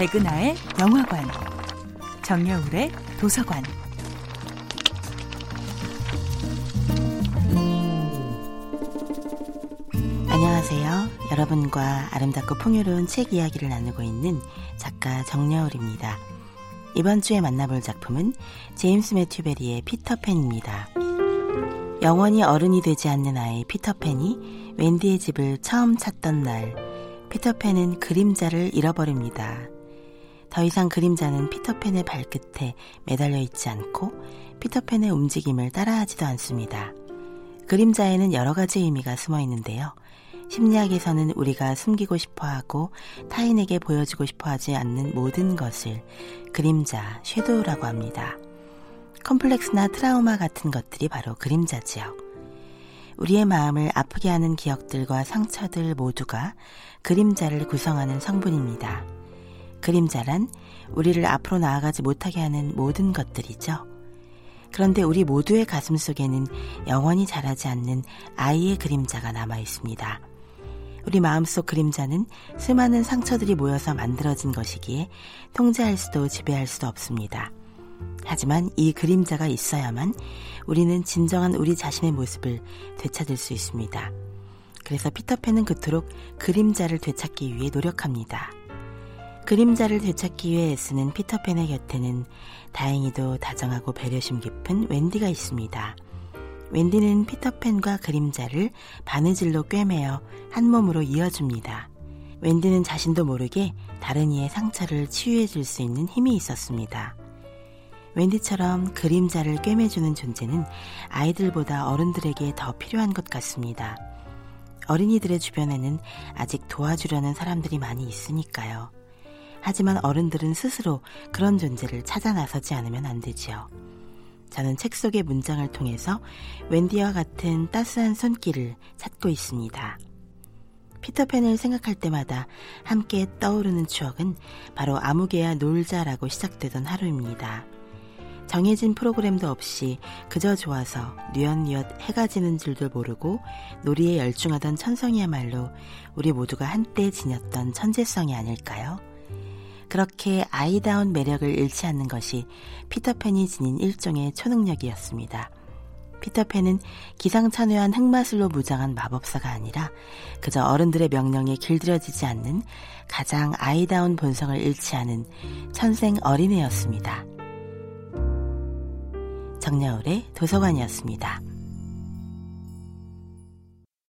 백은하의 영화관, 정여울의 도서관. 안녕하세요. 여러분과 아름답고 풍요로운 책 이야기를 나누고 있는 작가 정여울입니다. 이번 주에 만나볼 작품은 제임스 매튜베리의 피터팬입니다. 영원히 어른이 되지 않는 아이 피터팬이 웬디의 집을 처음 찾던 날, 피터팬은 그림자를 잃어버립니다. 더 이상 그림자는 피터팬의 발끝에 매달려 있지 않고 피터팬의 움직임을 따라하지도 않습니다. 그림자에는 여러 가지 의미가 숨어 있는데요. 심리학에서는 우리가 숨기고 싶어 하고 타인에게 보여주고 싶어 하지 않는 모든 것을 그림자, 섀도우라고 합니다. 컴플렉스나 트라우마 같은 것들이 바로 그림자지요. 우리의 마음을 아프게 하는 기억들과 상처들 모두가 그림자를 구성하는 성분입니다. 그림자란 우리를 앞으로 나아가지 못하게 하는 모든 것들이죠. 그런데 우리 모두의 가슴 속에는 영원히 자라지 않는 아이의 그림자가 남아 있습니다. 우리 마음속 그림자는 수많은 상처들이 모여서 만들어진 것이기에 통제할 수도 지배할 수도 없습니다. 하지만 이 그림자가 있어야만 우리는 진정한 우리 자신의 모습을 되찾을 수 있습니다. 그래서 피터팬은 그토록 그림자를 되찾기 위해 노력합니다. 그림자를 되찾기 위해 애쓰는 피터팬의 곁에는 다행히도 다정하고 배려심 깊은 웬디가 있습니다. 웬디는 피터팬과 그림자를 바느질로 꿰매어 한 몸으로 이어줍니다. 웬디는 자신도 모르게 다른 이의 상처를 치유해 줄 수 있는 힘이 있었습니다. 웬디처럼 그림자를 꿰매주는 존재는 아이들보다 어른들에게 더 필요한 것 같습니다. 어린이들의 주변에는 아직 도와주려는 사람들이 많이 있으니까요. 하지만 어른들은 스스로 그런 존재를 찾아 나서지 않으면 안 되지요. 저는 책 속의 문장을 통해서 웬디와 같은 따스한 손길을 찾고 있습니다. 피터팬을 생각할 때마다 함께 떠오르는 추억은 바로 아무개야 놀자라고 시작되던 하루입니다. 정해진 프로그램도 없이 그저 좋아서 뉘엿뉘엿 해가 지는 줄도 모르고 놀이에 열중하던 천성이야말로 우리 모두가 한때 지녔던 천재성이 아닐까요? 그렇게 아이다운 매력을 잃지 않는 것이 피터팬이 지닌 일종의 초능력이었습니다. 피터팬은 기상천외한 흑마술로 무장한 마법사가 아니라 그저 어른들의 명령에 길들여지지 않는 가장 아이다운 본성을 잃지 않은 천생 어린애였습니다. 정여울의 도서관이었습니다.